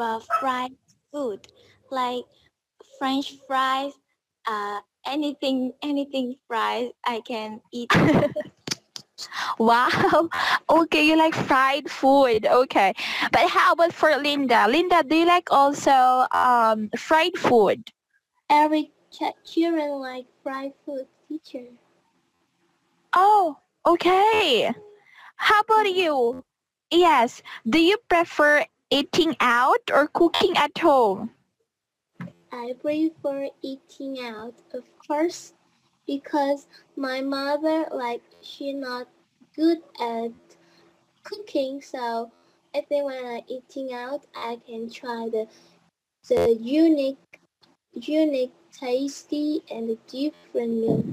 uh, fried food, like French fries, uh, anything, anything fries, I can eat. Wow. Okay, you like fried food. Okay. But how about for Linda? Linda, do you like also um, fried food? Every ch- children like fried food, teacher. Oh, okay. How about you? Yes. Do you prefer eating out or cooking at home? I prefer eating out, of course, because my mother, like, she not good at cooking, so I think when I eating out, I can try the the unique, unique, tasty, and different meal.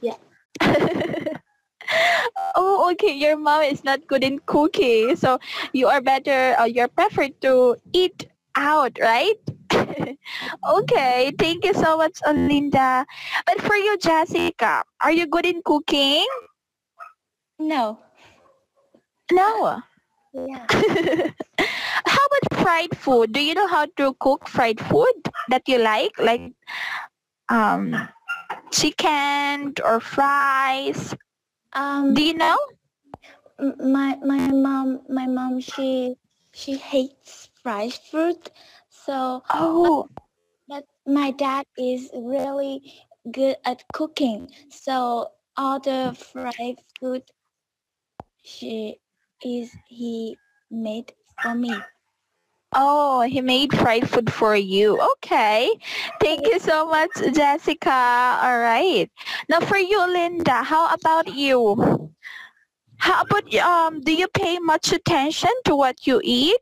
Yeah. oh, okay. Your mom is not good in cooking, so you are better. Uh, you're preferred to eat out, right? okay, thank you so much, Linda. But for you, Jessica, are you good in cooking? No. No. Yeah. how about fried food? Do you know how to cook fried food that you like? Like um, chicken or fries? Um, Do you know? my my mom my mom she she hates fried food so Oh, but my dad is really good at cooking. So all the fried food she is he made for me oh, he made fried food for you. Okay. Thank you so much, Jessica. All right. Now for you, Linda, how about you? How about um? Do you pay much attention to what you eat?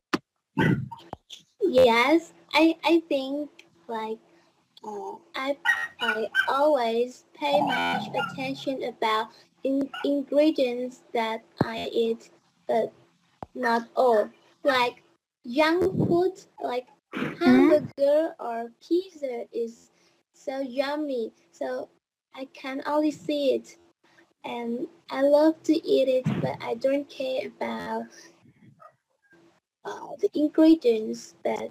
yes i i think like uh, i i always pay much attention about in, ingredients that i eat but not all like young food like hamburger or pizza is so yummy so i can only see it and i love to eat it but i don't care about uh, the ingredients that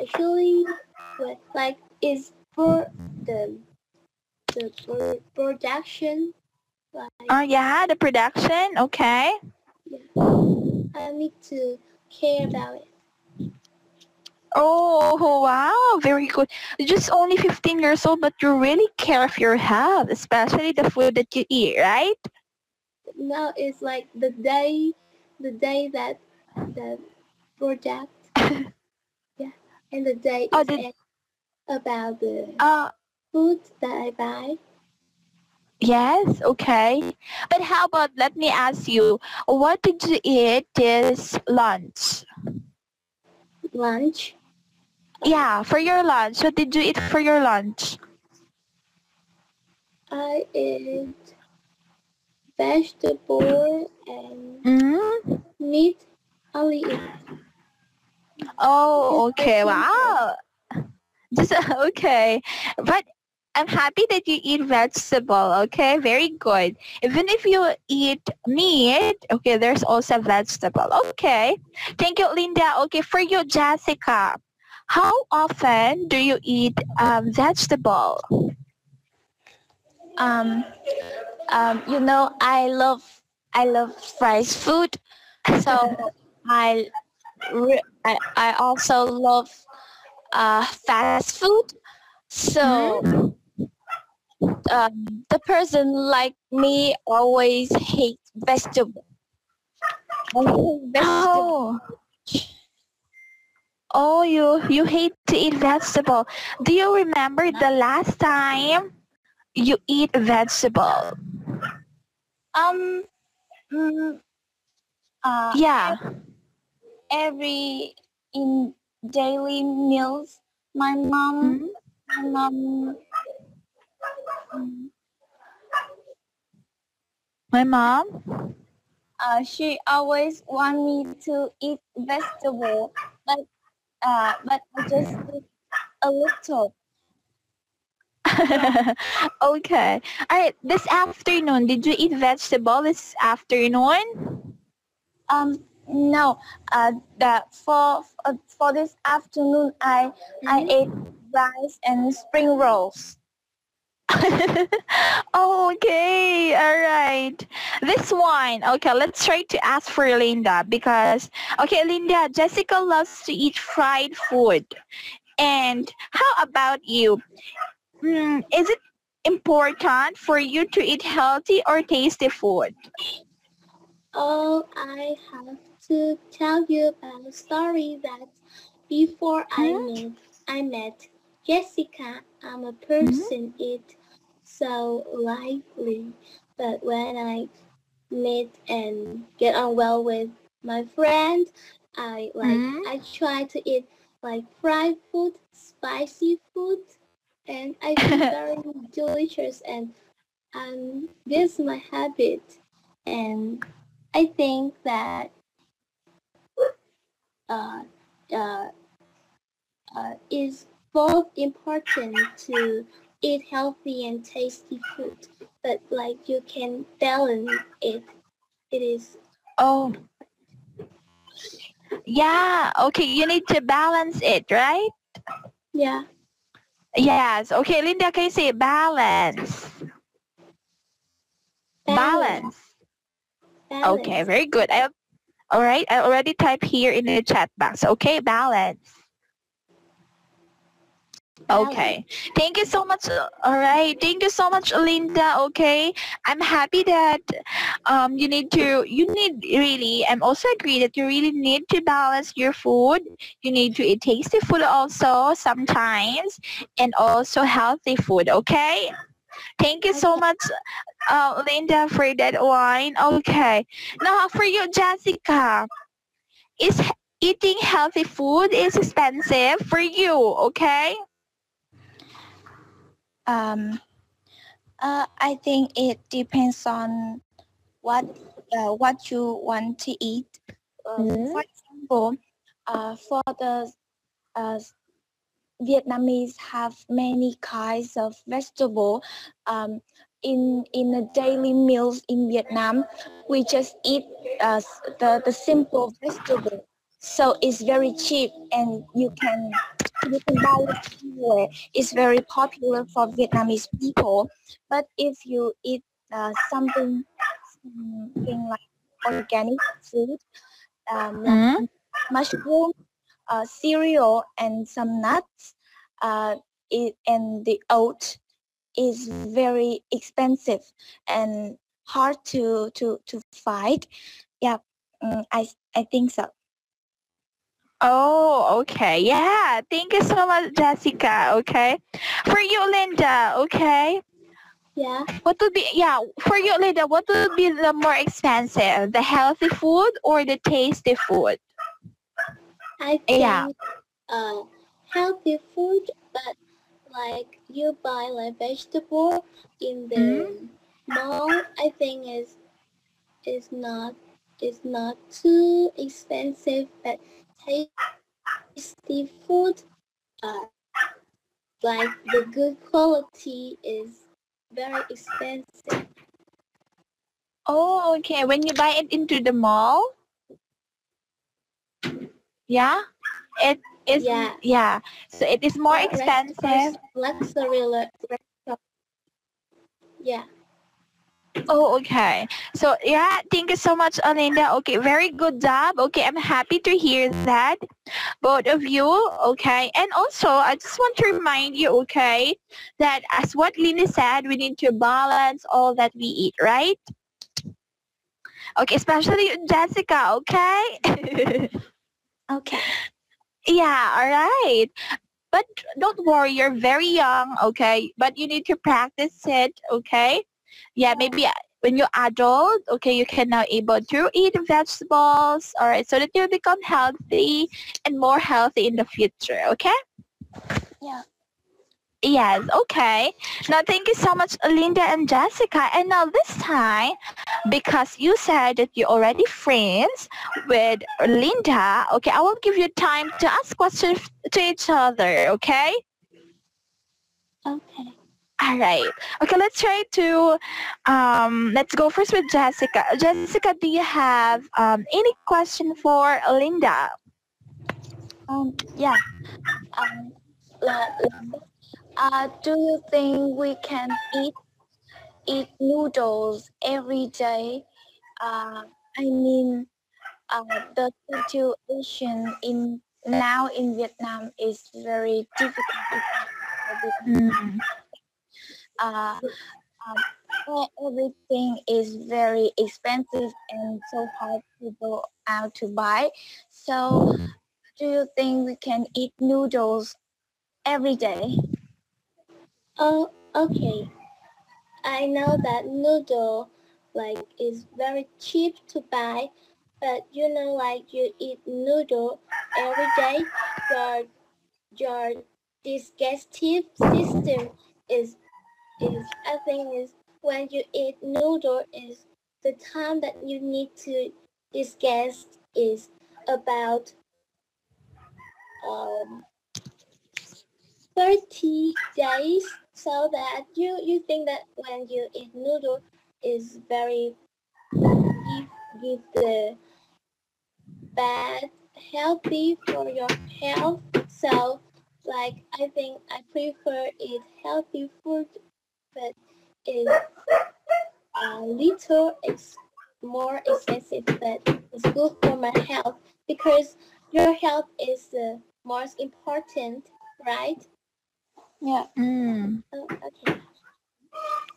actually what like is for the the pro- production like Oh yeah, the production. Okay. Yeah. I need to care about it. Oh wow, very good. You're just only 15 years old, but you really care of your health, especially the food that you eat, right? No, it's like the day the day that the project yeah and the day Oh, is the- about the Uh, food that I buy. Yes, okay. But how about, let me ask you, what did you eat this lunch? Lunch. Yeah, for your lunch. What did you eat for your lunch? I eat vegetable and Mm-hmm. meat only eat. Oh, okay. Wow. Just okay. But I'm happy that you eat vegetable. Okay, very good. Even if you eat meat, okay, there's also vegetable. Okay. Thank you, Linda. Okay, for you, Jessica. How often do you eat um, vegetable? um, um, you know, I love I love fried food, so I, I I also love uh, fast food. So um, the person like me always hates vegetable. I hate vegetable. Oh. Oh, you you hate to eat vegetable. Do you remember the last time you eat vegetable? Um, mm, uh, Yeah. every in daily meals, my mom, Mhm. my mom, mm, My mom? uh, she always want me to eat vegetable, but uh, but I just eat a little. okay. All right. This afternoon, did you eat vegetable this afternoon? Um, No, uh, the for for this afternoon, I I Mhm. ate rice and spring rolls. okay, all right. This one, okay, let's try to ask for Linda because, okay, Linda, Jessica loves to eat fried food. And how about you? Mm, is it important for you to eat healthy or tasty food? Oh, I have to tell you about a story that before I Hmm? met I met Jessica, I'm a person it so lively, but when I meet and get on well with my friend, I like Hmm? I try to eat like fried food, spicy food, and I feel very delicious and um this is my habit and I think that uh, uh, uh, is both important to eat healthy and tasty food, but like you can balance it. It is Oh, yeah. Okay, you need to balance it, right? yeah Yes. Okay, Linda, can you say balance? Balance. balance. Okay, very good. I, all right, I already typed here in the chat box. Okay, balance. Okay. Thank you so much. All right. Thank you so much, Linda. Okay. I'm happy that um, you need to, you need really, I'm also agree that you really need to balance your food. You need to eat tasty food also sometimes and also healthy food. Okay. Thank you so much, uh, Linda, for that wine. Okay. Now for you, Jessica, is eating healthy food is expensive for you, okay? Um, uh, I think it depends on what uh, what you want to eat. Um, Mhm. For example, uh, for the uh, Vietnamese have many kinds of vegetable. Um, in in the daily meals in Vietnam, we just eat uh, the the simple vegetable. So it's very cheap, and you can you can buy it anywhere. It's very popular for Vietnamese people. But if you eat uh, something something like organic food, um, like Mhm. mushroom, uh, cereal, and some nuts, uh, it, and the oat is very expensive and hard to to to find. Yeah, mm, I I think so. Oh, okay. Yeah. Thank you so much, Jessica. Okay. For you, Linda. Okay. Yeah. What would be, yeah, for you, Linda, what would be the more expensive, the healthy food or the tasty food? I think Yeah. uh, healthy food, but like you buy like vegetable in the Mhm. mall, I think is is not is not too expensive, but tasty food, uh, like the good quality is very expensive. Oh, okay. When you buy it into the mall? Yeah? It is, Yeah. yeah. So it is more expensive. Luxury restaurant. Yeah. Oh, okay. So yeah, thank you so much, Alinda. Okay, very good job. Okay, I'm happy to hear that, both of you. Okay, and also I just want to remind you, okay, that as what Linda said, we need to balance all that we eat, right? Okay, especially Jessica. Okay. Okay. yeah. All right. But don't worry, you're very young, okay? But you need to practice it, okay? Yeah, maybe uh, when you're adult, okay, you can now able to eat vegetables, all right, so that you become healthy and more healthy in the future, okay? Yeah. Yes, okay. Now, thank you so much, Linda and Jessica. And now this time, because you said that you're already friends with Linda, okay, I will give you time to ask questions to each other, okay? Okay. All right. Okay, let's try to, um, let's go first with Jessica. Jessica, do you have um, any question for Linda? Um, yeah. Um, uh, do you think we can eat eat noodles every day? Uh, I mean, uh, the situation in now in Vietnam is very difficult. Mm. Uh, um, everything is very expensive and so hard to go out to buy. So, do you think we can eat noodles every day? Oh, okay. I know that noodle like is very cheap to buy, but you know like you eat noodle every day, your your digestive system is is I think is when you eat noodle is the time that you need to digest is about um 30 days. So that you you think that when you eat noodle is very give, give the bad healthy for your health. So like i think i prefer eat healthy food but is a little ex- more expensive but it's good for my health because your health is the most important right Yeah. Mm. oh, okay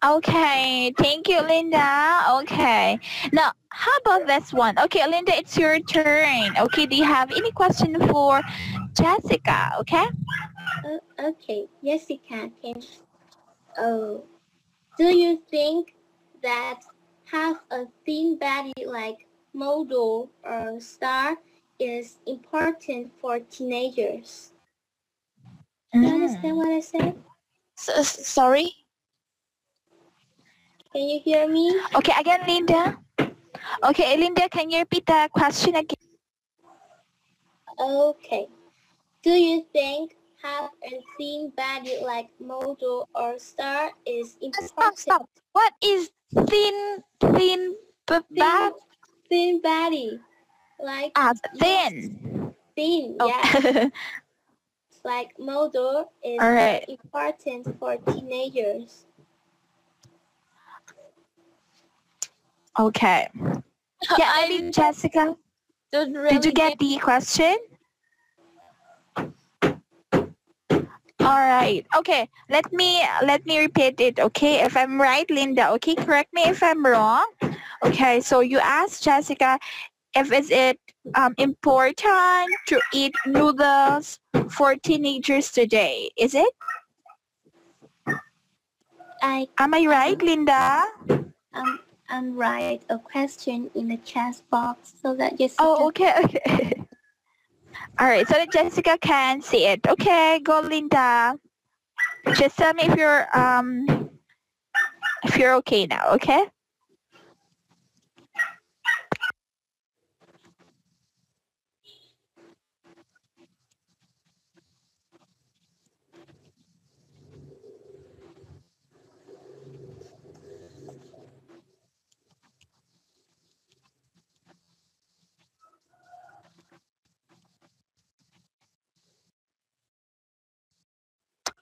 Okay, thank you, Linda. Okay, now how about this one? Okay, Linda, it's your turn. Okay, do you have any question for Jessica? Okay. Uh, okay, Jessica, can oh, do you think that have a thin body like model or star is important for teenagers? Do you Mm. understand what I said? Sorry. Can you hear me? Okay, again, Linda. Okay, Linda, can you repeat the question again? Okay. Do you think have a thin body like model or star is Stop, important? stop. What is thin, thin, b- Thin, bad? thin body, like Ah, thin. thin, Oh. yeah. like model is right. important for teenagers. okay. Yeah, I maybe Jessica. don't really Did you get the question? All right. Okay. Let me let me repeat it. Okay. If I'm right, Linda. Okay. Correct me if I'm wrong. Okay. So you asked Jessica if is it um, important to eat noodles for teenagers today. Is it? I Am I right, Linda? um I'm write a question in the chat box so that you. Oh. okay. Okay. All right. So that Jessica can see it. Okay. Go, Linda. Just tell me if you're um if you're okay now. Okay.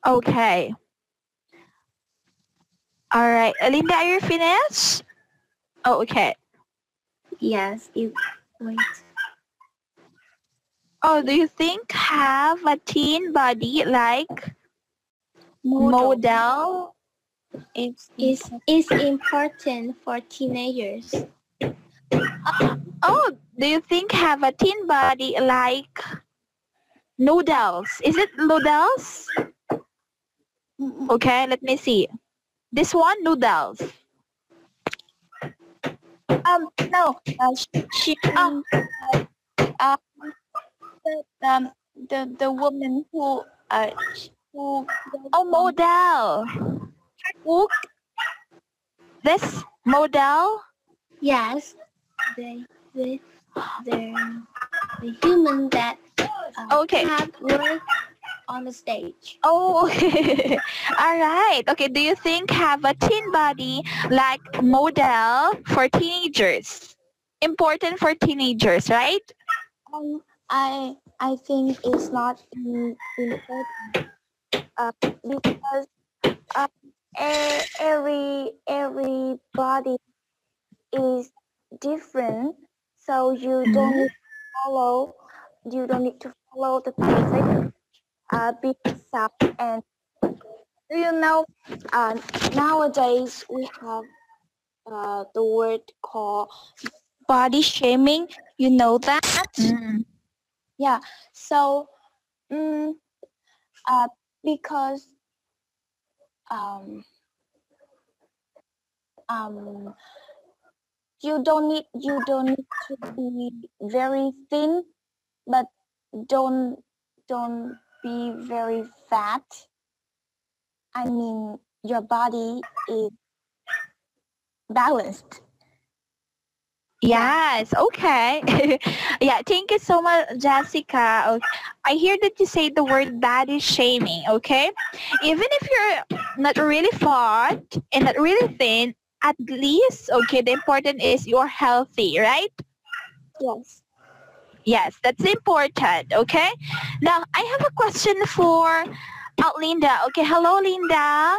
Okay. All right. Linda, are you finished? Oh, okay. Yes, it wait. Oh, do you think have a teen body like model. model? It's, is is important for teenagers. Oh, do you think have a teen body like noodles? Is it noodles? Okay, let me see. This one noodles. um no uh, she, she um uh, the, um the the woman who uh who Oh, model. cook This model. Yes, they they the the human that uh, Okay. have work on the stage. Oh. All right. Okay. Do you think have a teen body like model for teenagers? Important for teenagers, right? Um, I I think it's not important uh, because uh, every every body is different, so you don't need to follow you don't need to follow the perfect uh, being and do you know uh, nowadays we have uh, the word called body shaming. You know that? Mm. Yeah. So, mm, uh, because um, um, you don't need you don't need to be very thin, but don't don't be very fat. I mean, your body is balanced. Yes. Okay. yeah. Thank you so much, Jessica. Okay. I hear that you say the word body shaming. Okay. Even if you're not really fat and not really thin, at least okay. The important is you're healthy, right? Yes. Yes, that's important. Okay. Now I have a question for uh, Linda. Okay. Hello, Linda.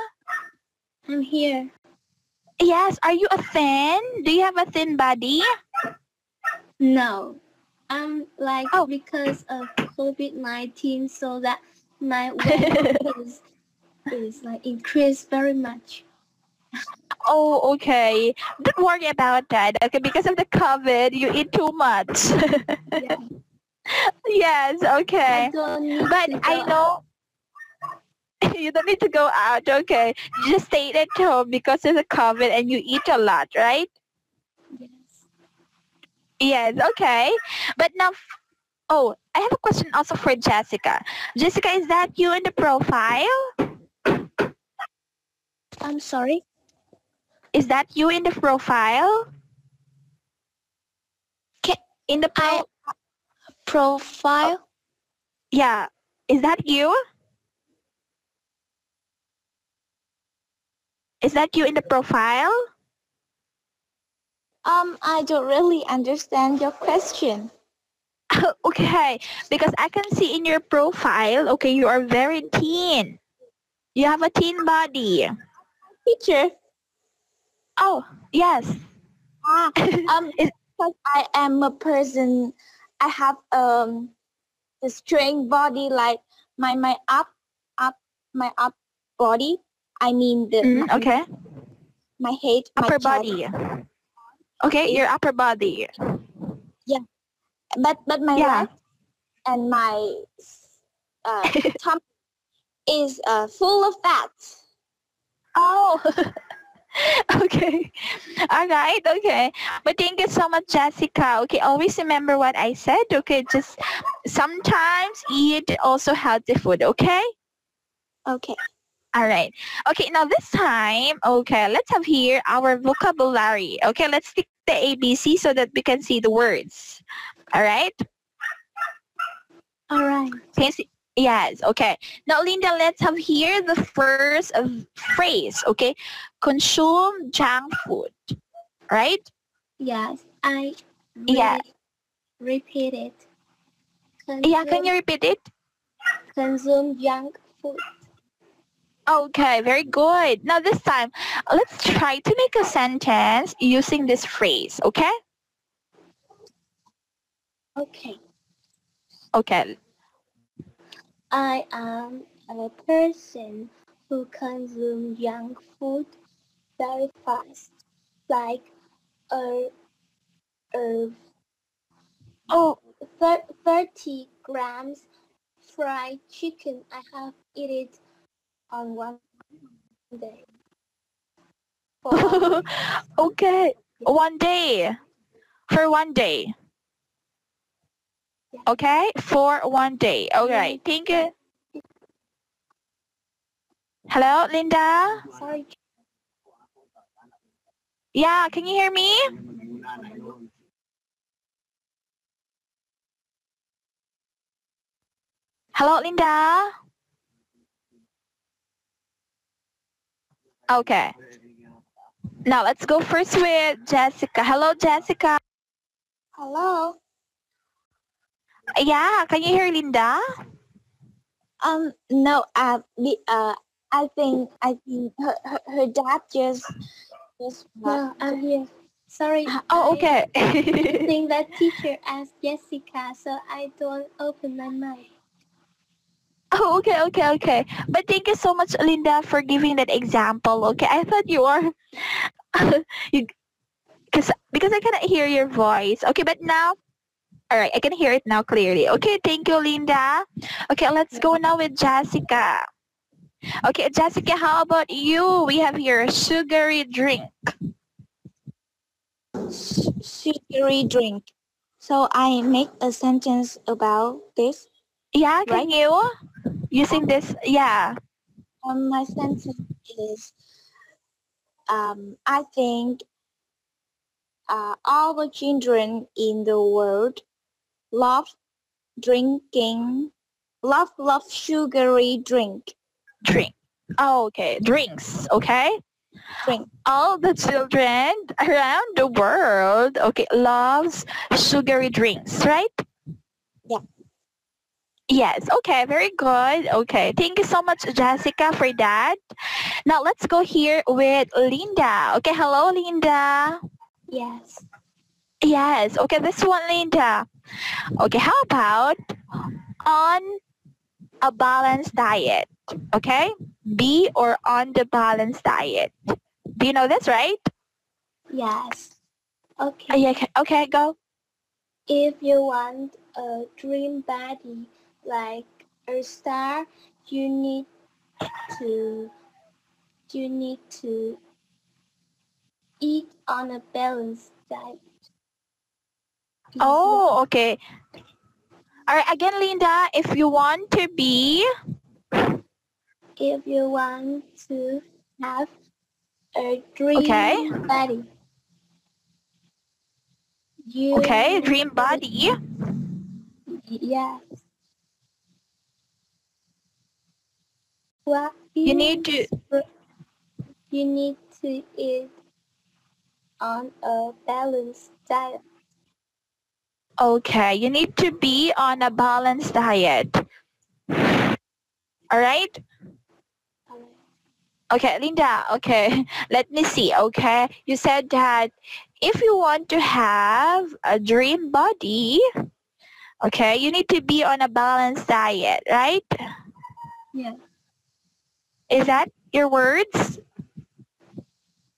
I'm here. Yes. Are you a thin? Do you have a thin body? No, I'm like Oh. because of COVID-19, so that my weight is is like increased very much. Oh, okay. Don't worry about that. Okay, because of the COVID, you eat too much. Yeah. yes, okay. I But I know you don't need to go out. Okay, you just stay at home because of the COVID, and you eat a lot, right? Yes. Yes, okay. But now, f- oh, I have a question also for Jessica. Jessica, is that you in the profile? I'm sorry. Is that you in the profile? In the pro- profile. Yeah. Is that you? Is that you in the profile? Um, I don't really understand your question. okay, because I can see in your profile, okay, you are very teen. You have a teen body. Teacher. Oh, yes. Ah, um, Is- because I am a person, I have um, the strength body like my my up up my up body. I mean the Mm, my, okay. my head, my Upper chest. body. Okay, your upper body. Yeah. But but my Yeah. leg and my uh, tummy is uh, full of fat. Oh. okay. All right. Okay. But thank you so much, Jessica. Okay. Always remember what I said. Okay. Just sometimes eat also healthy food. Okay. Okay. All right. Okay. Now this time, okay, let's have here our vocabulary. Okay. Let's stick the ABC so that we can see the words. All right. All right. Can you see? Yes, okay. Now, Linda, let's have here the first uh, phrase, okay? Consume junk food, right? Yes, I Yeah. repeat it. Yeah, can you repeat it? consume junk food? Okay, very good. Now, this time, let's try to make a sentence using this phrase, okay? Okay. Okay. I am a person who consume junk food very fast, like a, a Oh, 30 grams fried chicken. I have eat it on one day. For one day. okay. One day. For one day. Okay, for one day. Okay, thank you. Hello, Linda? Sorry. Yeah, can you hear me? Hello, Linda? Okay. Now let's go first with Jessica. Hello, Jessica. Hello. Yeah, can you hear Linda? Um, no, uh, the, uh, I think, I think her, her, her dad just, just, uh, No, I'm here. Sorry. Oh, okay. I okay. think that teacher asked Jessica, so I don't open my mic. oh, okay, okay, okay. But thank you so much, Linda, for giving that example. Okay, I thought you were, you, cause because I cannot hear your voice. Okay, but now, all right, I can hear it now clearly. Okay, thank you, Linda. Okay, let's go now with Jessica. Okay, Jessica, how about you? We have here a sugary drink. s- sugary drink. So I make a sentence about this. Yeah, can Right. you? Using this, yeah. Um, my sentence is, um, I think uh, all the children in the world love drinking, love, love sugary drink, drink. Oh, okay. Drinks. Okay. drink. All the children around the world, okay, loves sugary drinks, right? Yeah. Yes. Okay. Very good. Okay. Thank you so much, Jessica, for that. Now let's go here with Linda. Okay. Hello, Linda. Yes. Yes. Okay. This one, Linda. Okay. How about on a balanced diet? Okay. Be or on the balanced diet. Do you know this, right? Yes. Uh, Okay. yeah. okay- Okay. Go. If you want a dream body like a star, you need to you need to eat on a balanced diet. Oh, okay. All right. Again, Linda, if you want to be if you want to have a dream Okay. body. You okay, dream body. Yes. Well, You need to. you need to eat on a balanced diet. Okay, you need to be on a balanced diet. All right. Okay, Linda. Okay, let me see. Okay, you said that if you want to have a dream body, okay, you need to be on a balanced diet, right? Yeah. Is that your words?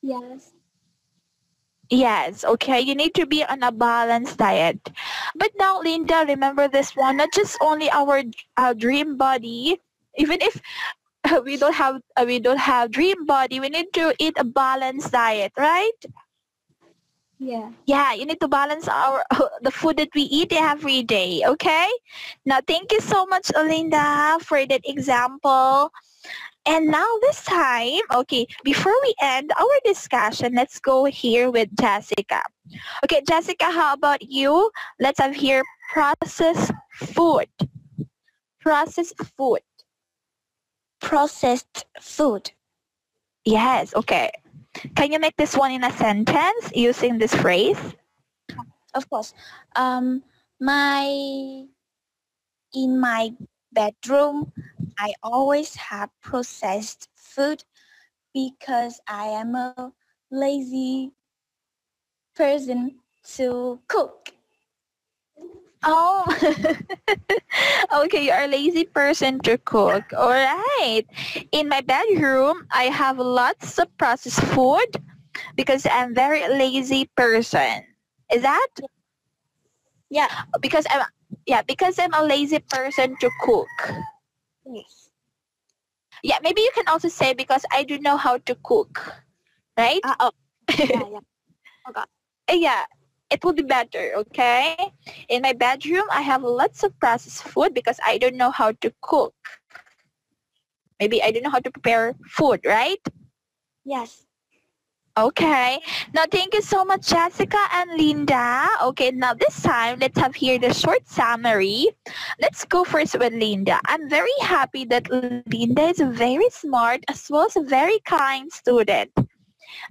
Yes. Yes, okay. You need to be on a balanced diet. But now, Linda, remember this one, not just only our, our dream body, even if we don't have uh, we don't have dream body, we need to eat a balanced diet, right? Yeah. Yeah, you need to balance our the food that we eat every day, okay? Now, thank you so much, Linda, for that example. And now this time, okay, before we end our discussion, let's go here with Jessica. Okay, Jessica, how about you? Let's have here processed food. Processed food. Processed food. Yes, okay. Can you make this one in a sentence using this phrase? Of course. Um, my in my bedroom, I always have processed food because I am a lazy person to cook. Oh, okay. You're a lazy person to cook. All right. In my bedroom, I have lots of processed food because I'm very lazy person. Is that? Yeah. Because I'm yeah because I'm a lazy person to cook. Yes. Yeah, maybe you can also say because I don't know how to cook, right? Ah, oh, yeah, yeah. Uh, yeah, it will be better, okay? In my bedroom, I have lots of processed food because I don't know how to cook. Maybe I don't know how to prepare food, right? Yes. Okay. Now, thank you so much, Jessica and Linda. Okay, now this time, let's have here the short summary. Let's go first with Linda. I'm very happy that Linda is a very smart as well as a very kind student.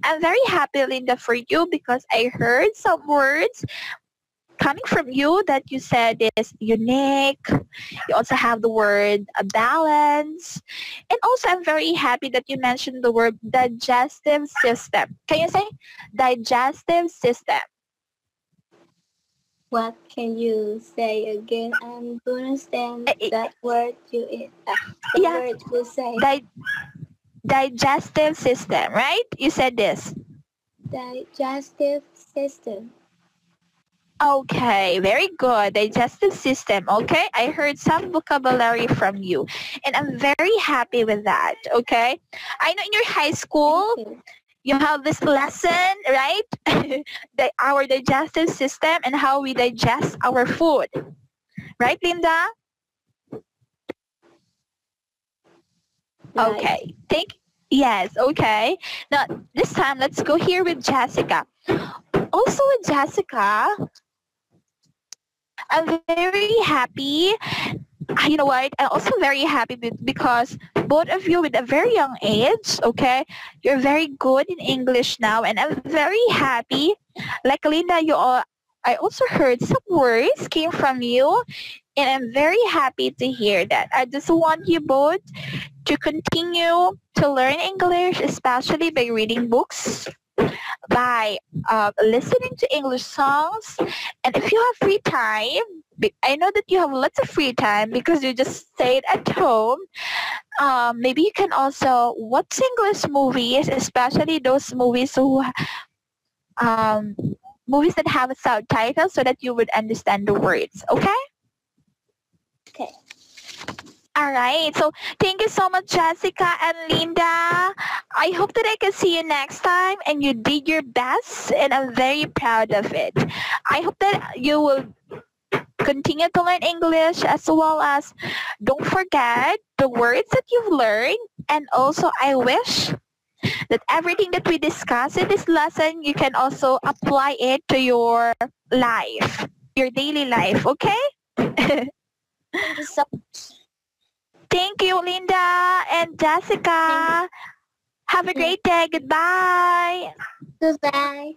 I'm very happy, Linda, for you because I heard some words coming from you that you said is unique. You also have the word a balance. And also I'm very happy that you mentioned the word digestive system. Can you say digestive system? What can you say again? I'm gonna Eh, eh, that word you uh, Yeah. word you say. Di- digestive system, right? You said this. Digestive system. Okay, very good. Digestive system. Okay, I heard some vocabulary from you, and I'm very happy with that. Okay, I know in your high school you. you have this lesson, right? the, our digestive system and how we digest our food, right, Linda? Right. Okay. Thank. Yes. Okay. Now this time, let's go here with Jessica. Also with Jessica, I'm very happy. You know what? I'm also very happy because both of you with a very young age, okay, you're very good in English now, and I'm very happy. Like Linda, you all, I also heard some words came from you, and I'm very happy to hear that. I just want you both to continue to learn English, especially by reading books, by uh, listening to English songs, and if you have free time, I know that you have lots of free time because you just stayed at home. Um, maybe you can also watch English movies, especially those movies who um, movies that have a subtitle so that you would understand the words. Okay. Okay. All right. So thank you so much, Jessica and Linda. I hope that I can see you next time and you did your best and I'm very proud of it. I hope that you will continue to learn English as well as don't forget the words that you've learned and also I wish that everything that we discuss in this lesson you can also apply it to your life, your daily life, okay? Thank you so Thank you, Linda and Jessica. Have a great day. Goodbye. Goodbye.